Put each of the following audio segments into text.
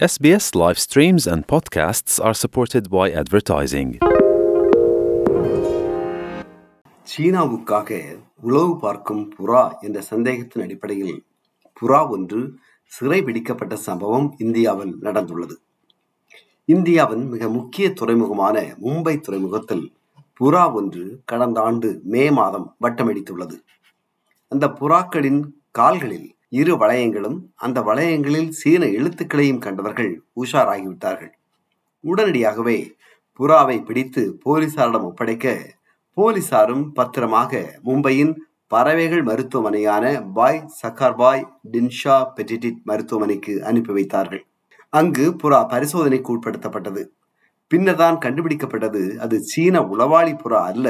SBS live streams and podcasts are supported by advertising. சீனாவுக்காக உளவு பார்க்கும் புறா என்ற சந்தேகத்தின் அடிப்படையில் புறா ஒன்று சிறைபிடிக்கப்பட்ட சம்பவம் இந்தியாவில் நடந்துள்ளது இந்தியாவின் மிக முக்கிய துறைமுகமான மும்பை துறைமுகத்தில் புறா ஒன்று கடந்த ஆண்டு மே மாதம் வட்டமடித்துள்ளது அந்த புறாக்களின் கால்களில் இரு வளையங்களும் அந்த வளையங்களில் சீன எழுத்துக்களையும் கண்டவர்கள் உஷாராகிவிட்டார்கள். உடனடியாகவே புறாவை பிடித்து போலீசாரிடம் ஒப்படைக்க போலீசாரும் பத்திரமாக மும்பையின் பறவைகள் மருத்துவமனையான பாய் சக்கார்பாய் டின்ஷா பெட்டிடிட் மருத்துவமனைக்கு அனுப்பி வைத்தார்கள். அங்கு புறா பரிசோதனைக்கு உட்படுத்தப்பட்டது. பின்னர்தான் கண்டுபிடிக்கப்பட்டது அது சீன உளவாளி புறா அல்ல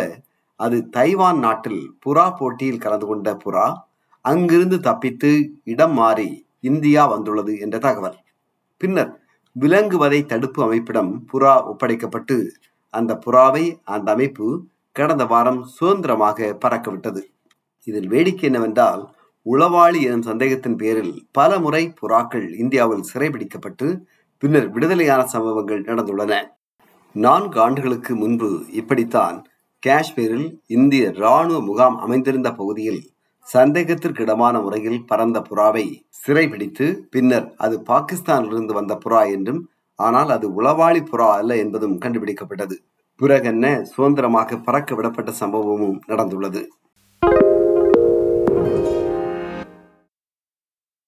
அது தைவான் நாட்டில் புறா போட்டியில் கலந்து கொண்ட புறா. அங்கிருந்து தப்பித்து இடம் மாறி இந்தியா வந்துள்ளது என்ற தகவல். பின்னர் விலங்குவதை தடுப்பு அமைப்பிடம் புறா ஒப்படைக்கப்பட்டு அந்த புறாவை அந்த அமைப்பு கடந்த வாரம் சுதந்திரமாக பறக்கவிட்டது. இதில் வேடிக்கை என்னவென்றால் உளவாளி எனும் சந்தேகத்தின் பேரில் பல முறை புறாக்கள் இந்தியாவில் சிறைபிடிக்கப்பட்டு பின்னர் விடுதலையான சம்பவங்கள் நடந்துள்ளன. நான்கு ஆண்டுகளுக்கு முன்பு இப்படித்தான் காஷ்மீரில் இந்திய ராணுவ முகாம் அமைந்திருந்த பகுதியில் சந்தேகத்திற்கிடமான முறையில் பறந்த புறாவை சிறைபிடித்து பின்னர் அது பாகிஸ்தானிலிருந்து வந்த புறா என்றும் ஆனால் அது உளவாளி புறா அல்ல என்பதும் கண்டுபிடிக்கப்பட்டது. பிறகென்ன சுதந்திரமாக பறக்க விடப்பட்ட சம்பவமும் நடந்துள்ளது.